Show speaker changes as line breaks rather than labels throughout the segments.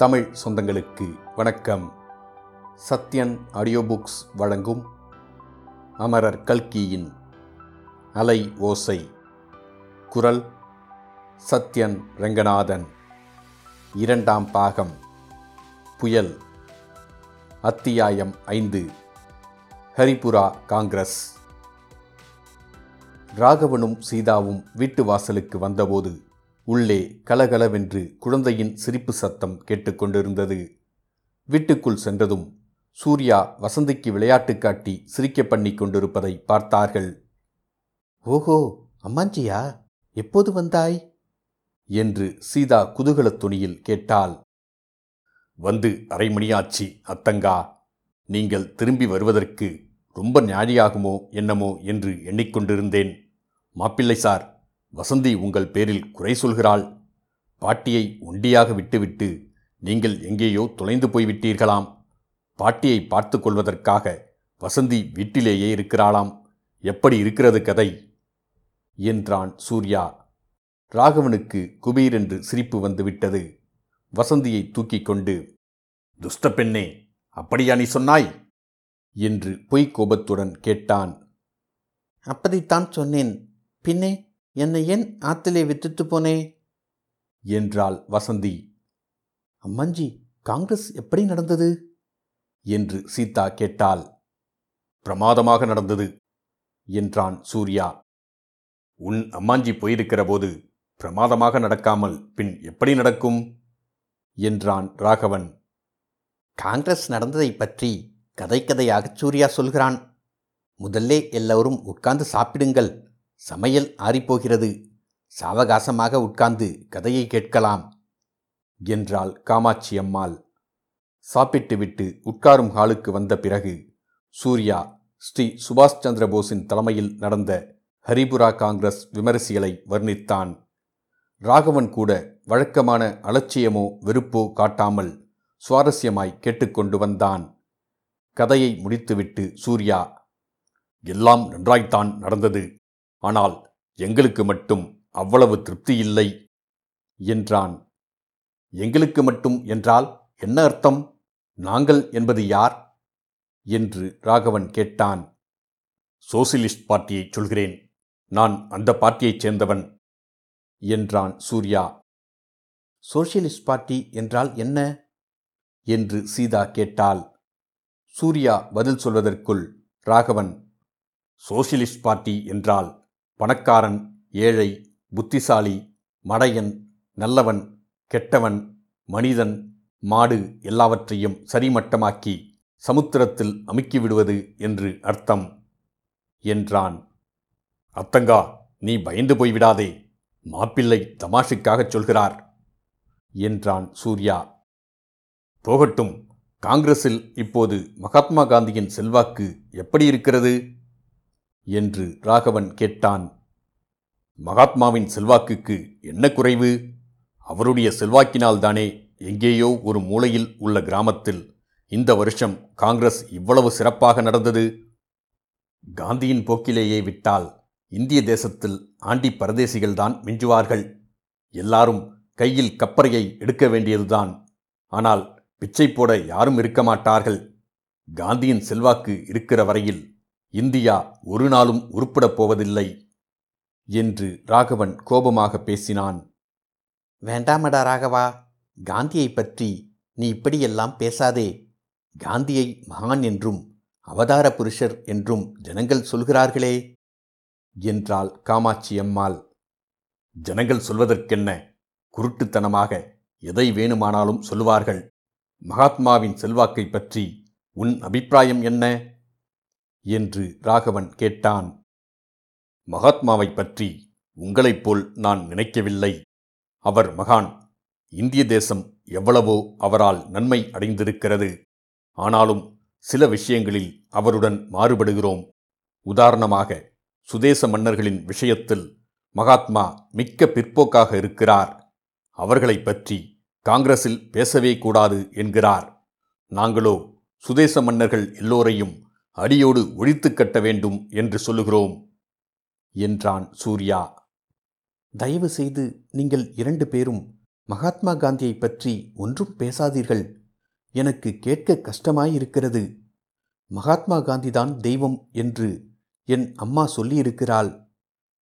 தமிழ் சொந்தங்களுக்கு வணக்கம். Sathyan audio books வழங்கும் அமரர் கல்கியின் அலை ஓசை. குரல் சத்யன் ரங்கநாதன். இரண்டாம் பாகம். புயல். அத்தியாயம் ஐந்து. ஹரிபுரா காங்கிரஸ். ராகவனும் சீதாவும் வீட்டு வாசலுக்கு வந்தபோது உள்ளே கலகலவென்று குழந்தையின் சிரிப்பு சத்தம் கேட்டுக்கொண்டிருந்தது. வீட்டுக்குள் சென்றதும் சூர்யா வசந்திக்கு விளையாட்டு காட்டி சிரிக்க பண்ணி கொண்டிருப்பதை பார்த்தார்கள். ஓஹோ அம்மாஞ்சியா எப்போது வந்தாய்? என்று சீதா குதூகலத் துணியில் கேட்டாள். வந்து அரை மணியாச்சு அத்தங்கா. நீங்கள் திரும்பி வருவதற்கு ரொம்ப ஞாழியாகுமோ என்னமோ என்று எண்ணிக்கொண்டிருந்தேன் மாப்பிள்ளை சார் வசந்தி உங்கள் பேரில் குறை சொல்கிறாள். பாட்டியை ஒண்டியாக விட்டுவிட்டு நீங்கள் எங்கேயோ தொலைந்து போய்விட்டீர்களாம். பாட்டியை பார்த்து கொள்வதற்காக வசந்தி வீட்டிலேயே இருக்கிறாளாம். எப்படி இருக்கிறது கதை? என்றான் சூர்யா. ராகவனுக்கு குபீர் என்று சிரிப்பு வந்துவிட்டது. வசந்தியை தூக்கிக் கொண்டு துஷ்ட பெண்ணே அப்படியா நீ சொன்னாய்? என்று பொய்க் கோபத்துடன் கேட்டான்.
அப்படித்தான் சொன்னேன். பின்னே என்னை ஏன் ஆத்திலே விட்டுட்டு போனே?
என்றாள் வசந்தி.
அம்மாஞ்சி காங்கிரஸ் எப்படி நடந்தது?
என்று சீதா கேட்டாள். பிரமாதமாக நடந்தது என்றான் சூர்யா. உன் அம்மாஞ்சி போயிருக்கிற போது பிரமாதமாக நடக்காமல் பின் எப்படி நடக்கும்? என்றான் ராகவன்.
காங்கிரஸ் நடந்ததை பற்றி கதை கதையாக சூர்யா சொல்கிறான். முதல்லே எல்லோரும் உட்கார்ந்து சாப்பிடுங்கள் சமையல் ஆறிப்போகிறது. சாவகாசமாக உட்கார்ந்து கதையை கேட்கலாம்.
என்றாள் காமாட்சி அம்மாள். சாப்பிட்டுவிட்டு உட்காரும் ஹாலுக்கு வந்த பிறகு சூர்யா ஸ்ரீ சுபாஷ் சந்திர போஸின் தலைமையில் நடந்த ஹரிபுரா காங்கிரஸ் விமரிசிகளை வர்ணித்தான். ராகவன் கூட வழக்கமான அலட்சியமோ வெறுப்போ காட்டாமல் சுவாரஸ்யமாய் கேட்டுக்கொண்டு வந்தான். கதையை முடித்துவிட்டு சூர்யா எல்லாம் நன்றாய்த்தான் நடந்தது. ஆனால் எங்களுக்கு மட்டும் அவ்வளவு திருப்தி இல்லை என்றான். எங்களுக்கு மட்டும் என்றால் என்ன அர்த்தம்? நாங்கள் என்பது யார்? என்று ராகவன் கேட்டான். சோசியலிஸ்ட் பார்ட்டியை சொல்கிறேன். நான் அந்த பார்ட்டியைச் சேர்ந்தவன் என்றான் சூர்யா.
சோசியலிஸ்ட் பார்ட்டி என்றால் என்ன?
என்று சீதா கேட்டாள். சூர்யா பதில் சொல்வதற்குள் ராகவன் சோசியலிஸ்ட் பார்ட்டி என்றால் பணக்காரன் ஏழை புத்திசாலி மடையன் நல்லவன் கெட்டவன் மனிதன் மாடு எல்லாவற்றையும் சரிமட்டமாக்கி சமுத்திரத்தில் அமுக்கிவிடுவது என்று அர்த்தம் என்றான். அத்தங்கா நீ பயந்து போய்விடாதே. மாப்பிள்ளை தமாஷுக்காகச் சொல்கிறார் என்றான் சூர்யா. போகட்டும் காங்கிரஸில் இப்போது மகாத்மா காந்தியின் செல்வாக்கு எப்படி இருக்கிறது? என்று ராகவன் கேட்டான். மகாத்மாவின் செல்வாக்குக்கு என்ன குறைவு? அவருடைய செல்வாக்கினால்தானே எங்கேயோ ஒரு மூலையில் உள்ள கிராமத்தில் இந்த வருஷம் காங்கிரஸ் இவ்வளவு சிறப்பாக நடந்தது? காந்தியின் போக்கிலேயே விட்டால் இந்திய தேசத்தில் ஆண்டி பரதேசிகள்தான் மிஞ்சுவார்கள். எல்லாரும் கையில் கப்பறையை எடுக்க வேண்டியதுதான். ஆனால் பிச்சை போட யாரும் இருக்க மாட்டார்கள். காந்தியின் செல்வாக்கு இருக்கிற வரையில் இந்தியா ஒரு நாளும் உருப்படப் போவதில்லை என்று ராகவன் கோபமாக பேசினான்.
வேண்டாமடா ராகவா காந்தியை பற்றி நீ இப்படியெல்லாம் பேசாதே. காந்தியை மகான் என்றும் அவதார புருஷர் என்றும் ஜனங்கள் சொல்கிறார்களே
என்றாள் காமாட்சி அம்மாள். ஜனங்கள் சொல்வதற்கென்ன? குருட்டுத்தனமாக எதை வேணுமானாலும் சொல்லுவார்கள். மகாத்மாவின் செல்வாக்கை பற்றி உன் அபிப்பிராயம் என்ன? என்று ராகவன் கேட்டான். மகாத்மாவைப் பற்றி உங்களைப் போல் நான் நினைக்கவில்லை. அவர் மகான் இந்திய தேசம் எவ்வளவோ அவரால் நன்மை அடைந்திருக்கிறது. ஆனாலும் சில விஷயங்களில் அவருடன் மாறுபடுகிறோம். உதாரணமாக சுதேச மன்னர்களின் விஷயத்தில் மகாத்மா மிக்க பிற்போக்காக இருக்கிறார். அவர்களைப் பற்றி காங்கிரஸில் பேசவே கூடாது என்கிறார். நாங்களோ சுதேச மன்னர்கள் எல்லோரையும் அடியோடு ஒழித்து கட்ட வேண்டும் என்று சொல்லுகிறோம் என்றான் சூர்யா.
தயவு செய்து நீங்கள் இரண்டு பேரும் மகாத்மா காந்தியை பற்றி ஒன்றும் பேசாதீர்கள். எனக்கு கேட்க கஷ்டமாயிருக்கிறது. மகாத்மா காந்திதான் தெய்வம் என்று என் அம்மா சொல்லியிருக்கிறாள்.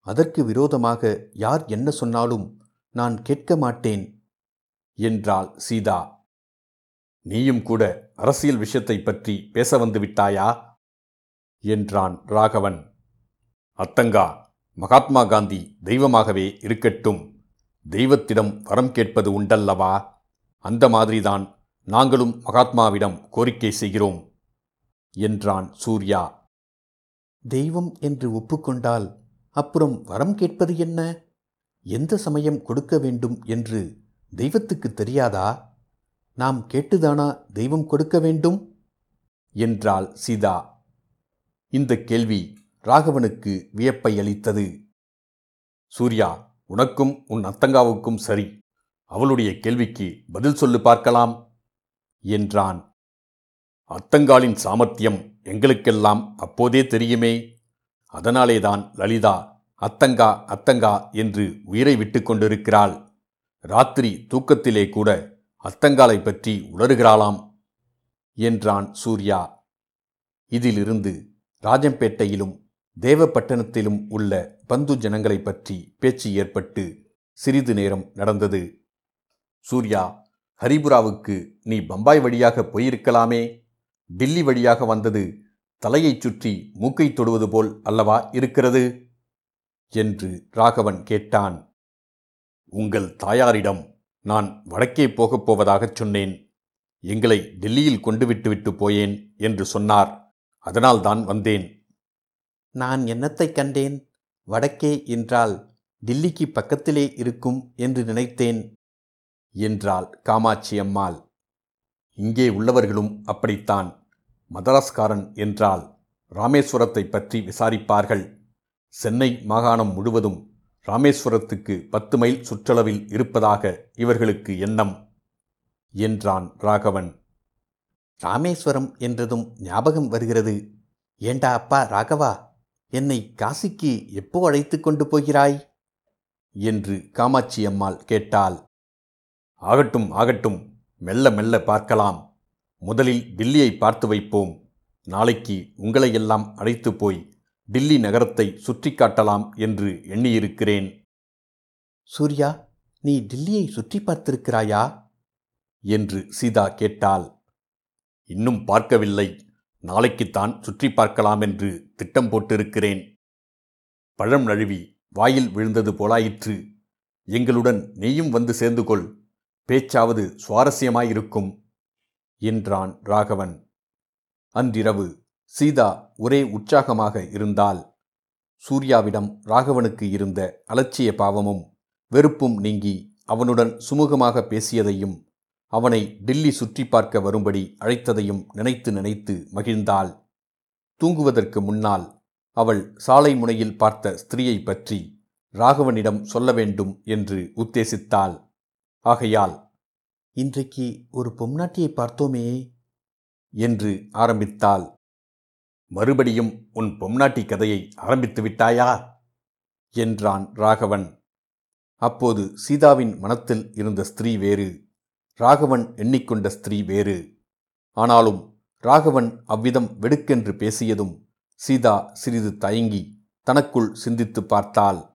அதற்கு விரோதமாக யார் என்ன சொன்னாலும் நான் கேட்க மாட்டேன்
என்றாள் சீதா. நீயும் கூட அரசியல் விஷயத்தை பற்றி பேச வந்து விட்டாயா? என்றான் ராகவன். அத்தங்கா மகாத்மா காந்தி தெய்வமாகவே இருக்கட்டும். தெய்வத்திடம் வரம் கேட்பது உண்டல்லவா? அந்த மாதிரிதான் நாங்களும் மகாத்மாவிடம் கோரிக்கை செய்கிறோம் என்றான் சூர்யா.
தெய்வம் என்று ஒப்புக்கொண்டால் அப்புறம் வரம் கேட்பது என்ன? எந்த சமயம் கொடுக்க வேண்டும் என்று தெய்வத்துக்கு தெரியாதா? நாம் கேட்டுதானா தெய்வம் கொடுக்க வேண்டும்?
என்றாள் சீதா. இந்த கேள்வி ராகவனுக்கு வியப்பை அளித்தது. சூர்யா உனக்கும் உன் அத்தங்காவுக்கும் சரி. அவளுடைய கேள்விக்கு பதில் சொல்லு பார்க்கலாம் என்றான். அத்தங்காலின் சாமர்த்தியம் எங்களுக்கெல்லாம் அப்போதே தெரியுமே. அதனாலேதான் லலிதா அத்தங்கா அத்தங்கா என்று உயிரை விட்டு கொண்டிருக்கிறாள். ராத்திரி தூக்கத்திலே கூட அத்தங்காலை பற்றி உணர்கிறாளாம் என்றான் சூர்யா. இதிலிருந்து ராஜம்பேட்டையிலும் தேவப்பட்டணத்திலும் உள்ள பந்து ஜனங்களைப் பற்றி பேச்சு ஏற்பட்டு சிறிது நேரம் நடந்தது. சூர்யா ஹரிபுராவுக்கு நீ பம்பாய் வழியாக போயிருக்கலாமே? டில்லி வழியாக வந்தது தலையைச் சுற்றி மூக்கை தொடுவது போல் அல்லவா இருக்கிறது? என்று ராகவன் கேட்டான். உங்கள் தாயாரிடம் நான் வடக்கே போகப் போவதாகச் சொன்னேன். எங்களை டெல்லியில் கொண்டு விட்டுவிட்டு போயேன் என்று சொன்னார். அதனால் தான் வந்தேன்.
நான் என்னத்தை கண்டேன்? வடக்கே என்றால் டில்லிக்கு பக்கத்திலே இருக்கும் என்று நினைத்தேன்
என்றாள் காமாட்சி அம்மாள். இங்கே உள்ளவர்களும் அப்படித்தான். மதராஸ்காரன் என்றால் ராமேஸ்வரத்தை பற்றி விசாரிப்பார்கள். சென்னை மாகாணம் முழுவதும் ராமேஸ்வரத்துக்கு பத்து மைல் சுற்றளவில் இருப்பதாக இவர்களுக்கு எண்ணம் என்றான் ராகவன்.
ராமேஸ்வரம் என்றதும் ஞாபகம் வருகிறது. ஏண்டா அப்பா ராகவா என்னை காசிக்கு எப்போ அழைத்து கொண்டு போகிறாய்?
என்று காமாட்சி அம்மாள் கேட்டாள். ஆகட்டும் ஆகட்டும் மெல்ல மெல்ல பார்க்கலாம். முதலில் டில்லியை பார்த்து வைப்போம். நாளைக்கு உங்களையெல்லாம் அழைத்து போய் டில்லி நகரத்தை சுற்றி காட்டலாம் என்று எண்ணியிருக்கிறேன்.
சூர்யா நீ டில்லியை சுற்றி பார்த்திருக்கிறாயா?
என்று சீதா கேட்டாள். இன்னும் பார்க்கவில்லை. நாளைக்குத்தான் சுற்றி பார்க்கலாம் என்று திட்டம் போட்டிருக்கிறேன். பழம் நழுவி வாயில் விழுந்தது போலாயிற்று. எங்களுடன் நீயும் வந்து சேர்ந்து கொள் பேச்சாவது சுவாரஸ்யமாயிருக்கும் என்றான் ராகவன். அன்றிரவு சீதா ஒரே உற்சாகமாக இருந்தால் சூர்யாவிடம் ராகவனுக்கு இருந்த அலட்சிய பாவமும் வெறுப்பும் நீங்கி அவனுடன் சுமூகமாக பேசியதையும் அவனை டில்லி சுற்றி பார்க்க வரும்படி அழைத்ததையும் நினைத்து நினைத்து மகிழ்ந்தாள். தூங்குவதற்கு முன்னால் அவள் சாலை முனையில் பார்த்த ஸ்திரீயை பற்றி ராகவனிடம் சொல்ல வேண்டும் என்று உத்தேசித்தாள். ஆகையால்
இன்றைக்கு ஒரு பொம்நாட்டியை பார்த்தோமே
என்று ஆரம்பித்தாள். மறுபடியும் உன் பொம்நாட்டி கதையை ஆரம்பித்து விட்டாயா? என்றான் ராகவன். அப்போது சீதாவின் மனத்தில் இருந்த ஸ்திரீ வேறு ராகவன் எண்ணிக்கொண்ட ஸ்திரீ வேறு. ஆனாலும் ராகவன் அவ்விதம் வெடுக்கென்று பேசியதும் சீதா சிறிது தயங்கி தனக்குள் சிந்தித்து பார்த்தாள்.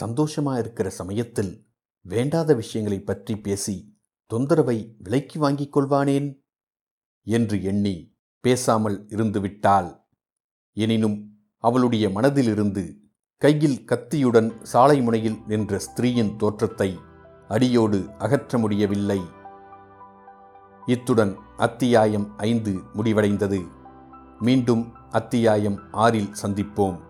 சந்தோஷமா இருக்கிற சமயத்தில் வேண்டாத விஷயங்களைப் பற்றி பேசி தொந்தரவை விலைக்கு வாங்கிக் கொள்வானேன்? என்று எண்ணி பேசாமல் இருந்துவிட்டாள். எனினும் அவளுடைய மனதிலிருந்து கையில் கத்தியுடன் சாலை முனையில் நின்ற ஸ்திரீயின் தோற்றத்தை அடியோடு அகற்ற முடியவில்லை. இத்துடன் அத்தியாயம் ஐந்து முடிவடைந்தது. மீண்டும் அத்தியாயம் ஆறில் சந்திப்போம்.